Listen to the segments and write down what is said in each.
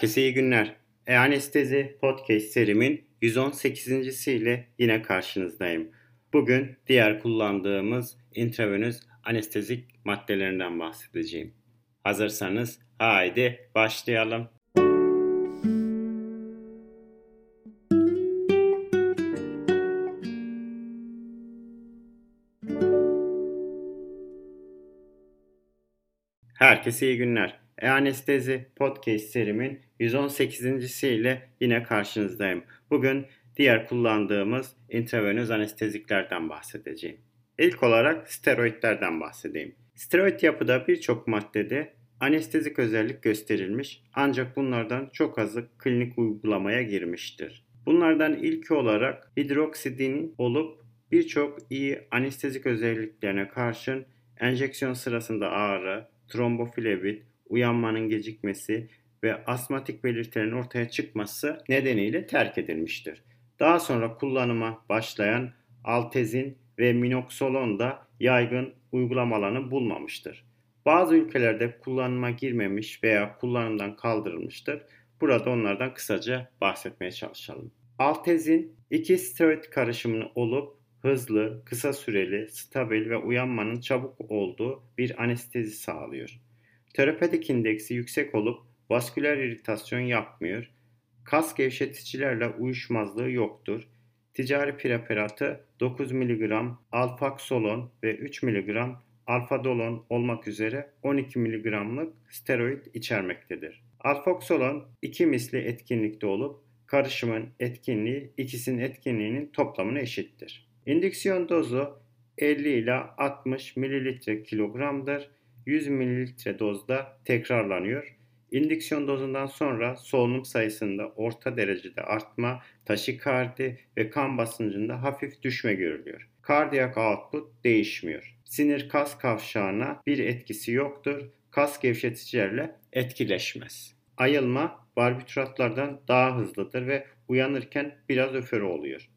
Herkese iyi günler. E-Anestezi Podcast serimin 118. ile yine karşınızdayım. Bugün diğer kullandığımız intravenöz anestezik maddelerinden bahsedeceğim. Hazırsanız haydi başlayalım. Herkese iyi günler. E-Anestezi Podcast serimin 118. ile yine karşınızdayım. Bugün diğer kullandığımız intravenöz anesteziklerden bahsedeceğim. İlk olarak steroidlerden bahsedeyim. Steroid yapıda birçok maddede anestezik özellik gösterilmiş ancak bunlardan çok azı klinik uygulamaya girmiştir. Bunlardan ilki olarak hidroksidin olup birçok iyi anestezik özelliklerine karşın enjeksiyon sırasında ağrı, tromboflebit, uyanmanın gecikmesi ve asmatik belirtilerin ortaya çıkması nedeniyle terk edilmiştir. Daha sonra kullanıma başlayan altezin ve minoxolon da yaygın uygulama alanı bulmamıştır. Bazı ülkelerde kullanıma girmemiş veya kullanımdan kaldırılmıştır. Burada onlardan kısaca bahsetmeye çalışalım. Altezin iki steroid karışımını olup hızlı, kısa süreli, stabil ve uyanmanın çabuk olduğu bir anestezi sağlıyor. Terapetik indeksi yüksek olup vasküler iritasyon yapmıyor. Kas gevşeticilerle uyuşmazlığı yoktur. Ticari preparatı 9 mg alfaksolon ve 3 mg alfadolon olmak üzere 12 mg'lık steroid içermektedir. Alfaksolon 2 misli etkinlikte olup karışımın etkinliği ikisinin etkinliğinin toplamına eşittir. İndüksiyon dozu 50 ila 60 ml kilogramdır 100 ml dozda tekrarlanıyor. İndüksiyon dozundan sonra solunum sayısında orta derecede artma, taşikardi ve kan basıncında hafif düşme görülüyor. Kardiyak output değişmiyor. Sinir kas kavşağına bir etkisi yoktur. Kas gevşeticilerle etkileşmez. Ayılma barbituratlardan daha hızlıdır ve uyanırken biraz öferi oluyor.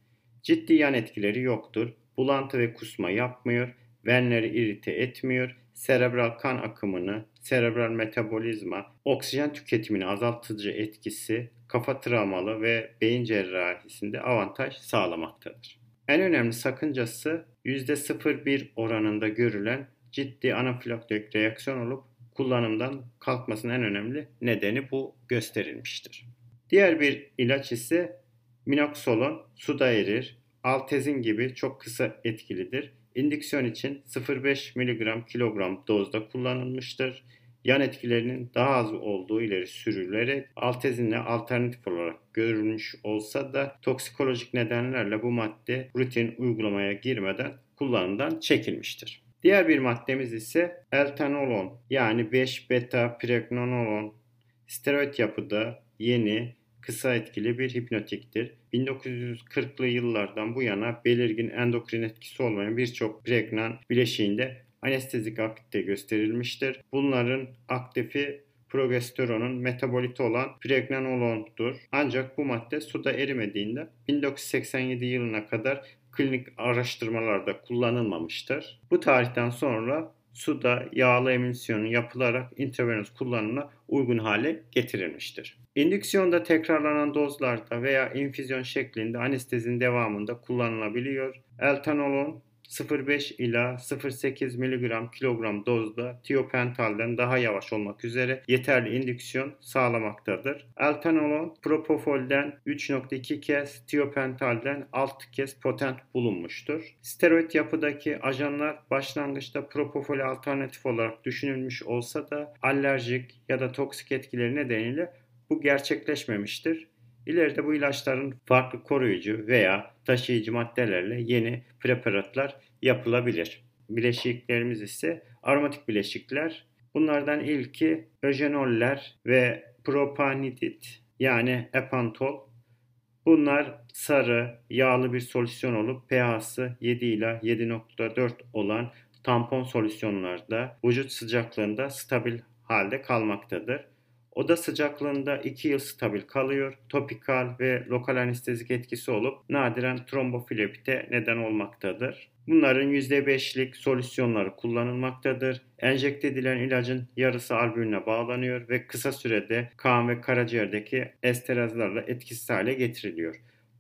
Ciddi yan etkileri yoktur. Bulantı ve kusma yapmıyor. Venleri irite etmiyor serebral kan akımını, serebral metabolizma, oksijen tüketimini azaltıcı etkisi kafa travmalı ve beyin cerrahisinde avantaj sağlamaktadır. En önemli sakıncası %0,1 oranında görülen ciddi anafilaktik reaksiyon olup kullanımdan kalkmasının en önemli nedeni bu gösterilmiştir. Diğer bir ilaç ise minoxolon suda erir, altezin gibi çok kısa etkilidir İndüksiyon için 0,5 mg kilogram dozda kullanılmıştır. Yan etkilerinin daha az olduğu ileri sürülerek altezinle alternatif olarak görülmüş olsa da toksikolojik nedenlerle bu madde rutin uygulamaya girmeden kullanımdan çekilmiştir. Diğer bir maddemiz ise eltanolon yani 5 beta pregnenolon steroid yapıda yeni kısa etkili bir hipnotiktir. 1940'lı yıllardan bu yana belirgin endokrin etkisi olmayan birçok pregnan bileşiğinde anestezik aktivite gösterilmiştir. Bunların aktifi progesteronun metaboliti olan pregnanolondur. Ancak bu madde suda erimediğinde 1987 yılına kadar klinik araştırmalarda kullanılmamıştır. Bu tarihten sonra suda yağlı emülsiyonu yapılarak intravenöz kullanımına uygun hale getirilmiştir. İndüksiyonda tekrarlanan dozlarda veya infüzyon şeklinde anestezinin devamında kullanılabiliyor. Eltanolon 0,5 ila 0,8 mg kilogram dozda tiopentalden daha yavaş olmak üzere yeterli indüksiyon sağlamaktadır. Altenolon propofolden 3.2 kez, tiopentalden 6 kez potent bulunmuştur. Steroid yapıdaki ajanlar başlangıçta propofol alternatif olarak düşünülmüş olsa da alerjik ya da toksik etkileri nedeniyle bu gerçekleşmemiştir. İleride bu ilaçların farklı koruyucu veya taşıyıcı maddelerle yeni preparatlar yapılabilir. Bileşiklerimiz ise aromatik bileşikler. Bunlardan ilki öjenoller ve propanidit yani epantol. Bunlar sarı, yağlı bir solüsyon olup pH'sı 7 ile 7.4 olan tampon solüsyonlarda vücut sıcaklığında stabil halde kalmaktadır. Oda sıcaklığında 2 yıl stabil kalıyor. Topikal ve lokal anestezik etkisi olup nadiren trombofilipite neden olmaktadır. Bunların %5'lik solüsyonları kullanılmaktadır. Enjekte edilen ilacın yarısı albümüne bağlanıyor ve kısa sürede kan ve karaciğerdeki esterazlarla etkisiz hale getiriliyor.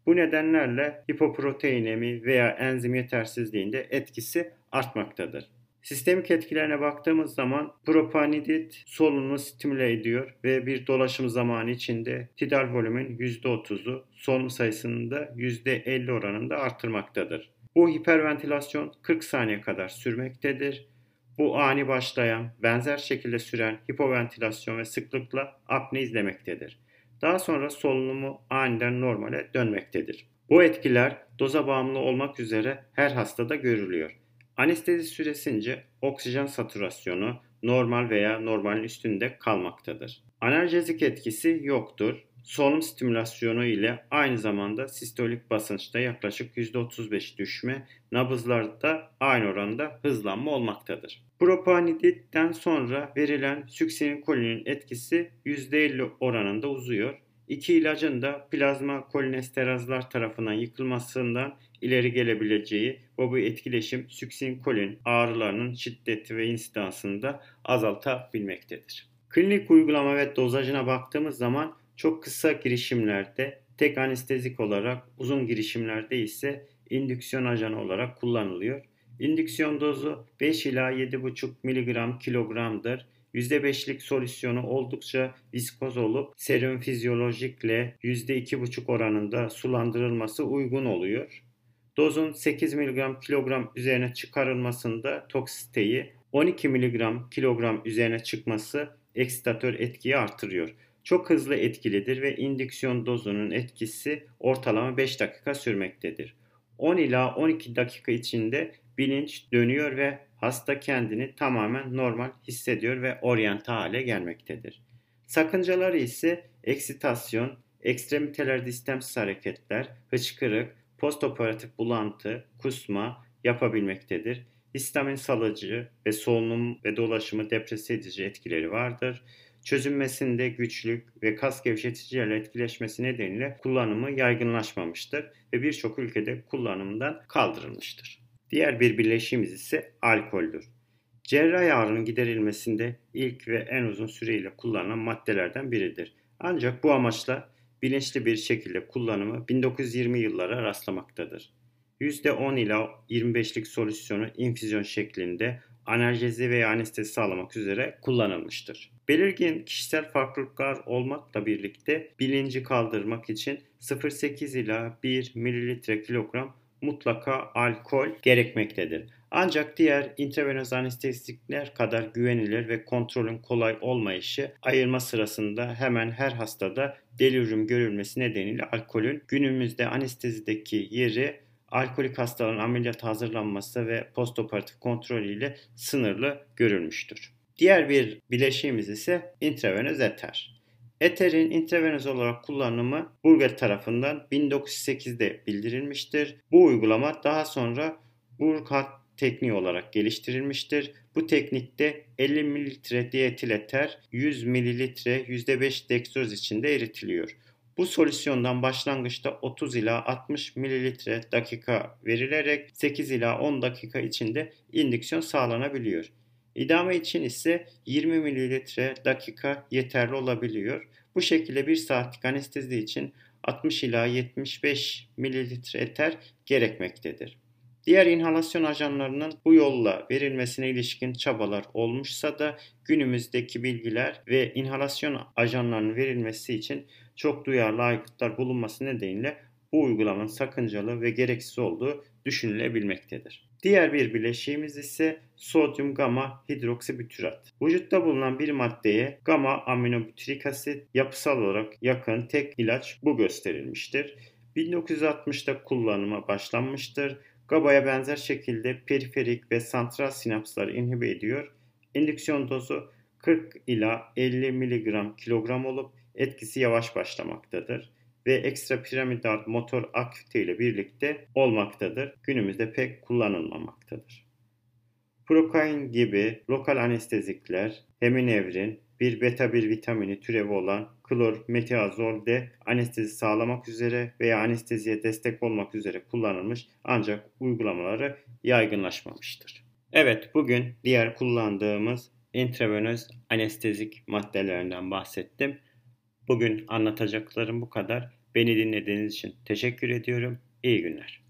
Bu nedenlerle hipoproteinemi veya enzim yetersizliğinde etkisi artmaktadır. Sistemik etkilerine baktığımız zaman propanidit solunumu stimüle ediyor ve bir dolaşım zamanı içinde tidal volümün %30'u solunum sayısını da %50 oranında artırmaktadır. Bu hiperventilasyon 40 saniye kadar sürmektedir. Bu ani başlayan, benzer şekilde süren hipoventilasyon ve sıklıkla apne izlemektedir. Daha sonra solunumu aniden normale dönmektedir. Bu etkiler doza bağımlı olmak üzere her hastada görülüyor. Anestezi süresince oksijen satürasyonu normal veya normalin üstünde kalmaktadır. Analjezik etkisi yoktur. Solunum stimülasyonu ile aynı zamanda sistolik basınçta yaklaşık %35 düşme, nabızlarda aynı oranda hızlanma olmaktadır. Propaniditten sonra verilen süksinkolinin etkisi %50 oranında uzuyor. İki ilacın da plazma kolinesterazlar tarafından yıkılmasından ileri gelebileceği ve bu etkileşim süksinkolin ağrılarının şiddeti ve insidansını da azaltabilmektedir. Klinik uygulama ve dozajına baktığımız zaman çok kısa girişimlerde tek anestezik olarak uzun girişimlerde ise indüksiyon ajanı olarak kullanılıyor. İndüksiyon dozu 5 ila 7,5 mg kilogramdır. %5'lik solüsyonu oldukça viskoz olup serum fizyolojikle %2,5 oranında sulandırılması uygun oluyor. Dozun 8 mg kilogram üzerine çıkarılmasında toksiteyi 12 mg kilogram üzerine çıkması eksitatör etkiyi artırıyor. Çok hızlı etkilidir ve indüksiyon dozunun etkisi ortalama 5 dakika sürmektedir. 10 ila 12 dakika içinde bilinç dönüyor ve hasta kendini tamamen normal hissediyor ve oryante hale gelmektedir. Sakıncaları ise eksitasyon, ekstremitelerde istemsiz hareketler, hıçkırık, postoperatif bulantı, kusma yapabilmektedir. Histamin salıcı ve solunum ve dolaşımı depresif edici etkileri vardır. Çözünmesinde güçlük ve kas gevşeticilerle etkileşmesi nedeniyle kullanımı yaygınlaşmamıştır ve birçok ülkede kullanımdan kaldırılmıştır. Diğer bir bileşiğimiz ise alkoldür. Cerrahi ağrının giderilmesinde ilk ve en uzun süreyle kullanılan maddelerden biridir. Ancak bu amaçla bilinçli bir şekilde kullanımı 1920 yıllara rastlamaktadır. %10 ila 25'lik solüsyonu infüzyon şeklinde analjezi veya anestezi sağlamak üzere kullanılmıştır. Belirgin kişisel farklılıklar olmakla birlikte bilinci kaldırmak için 0.8 ila 1 mililitre kilogram mutlaka alkol gerekmektedir. Ancak diğer intravenöz anestezikler kadar güvenilir ve kontrolün kolay olmayışı ayırma sırasında hemen her hastada delirium görülmesi nedeniyle alkolün günümüzde anestezideki yeri alkolik hastaların ameliyat hazırlanması ve postoperatif kontrol ile sınırlı görülmüştür. Diğer bir bileşiğimiz ise intravenöz eter. Eterin intravenöz olarak kullanımı Burger tarafından 1908'de bildirilmiştir. Bu uygulama daha sonra Burkhardt tekniği olarak geliştirilmiştir. Bu teknikte 50 ml dietil eter 100 ml %5 dextroz içinde eritiliyor. Bu solüsyondan başlangıçta 30 ila 60 ml dakika verilerek 8 ila 10 dakika içinde indüksiyon sağlanabiliyor. İdame için ise 20 ml dakika yeterli olabiliyor. Bu şekilde 1 saatlik anestezi için 60 ila 75 ml eter gerekmektedir. Diğer inhalasyon ajanlarının bu yolla verilmesine ilişkin çabalar olmuşsa da günümüzdeki bilgiler ve inhalasyon ajanlarının verilmesi için çok duyarlı aygıtlar bulunması nedeniyle bu uygulamanın sakıncalı ve gereksiz olduğu düşünülebilmektedir. Diğer bir bileşiğimiz ise sodyum gamma hidroksibütürat. Vücutta bulunan bir maddeye gamma aminobütürik asit yapısal olarak yakın tek ilaç bu gösterilmiştir. 1960'da kullanıma başlanmıştır. GABA'ya benzer şekilde periferik ve santral sinapsları inhibe ediyor. İndüksiyon dozu 40 ila 50 mg kilogram olup etkisi yavaş başlamaktadır ve ekstra piramidal motor aktivite ile birlikte olmaktadır. Günümüzde pek kullanılmamaktadır. Prokain gibi lokal anestezikler, heminevrin, bir beta 1 vitamini türevi olan klormetiazol de anestezi sağlamak üzere veya anesteziye destek olmak üzere kullanılmış ancak uygulamaları yaygınlaşmamıştır. Evet bugün diğer kullandığımız intravenöz anestezik maddelerinden bahsettim. Bugün anlatacaklarım bu kadar. Beni dinlediğiniz için teşekkür ediyorum. İyi günler.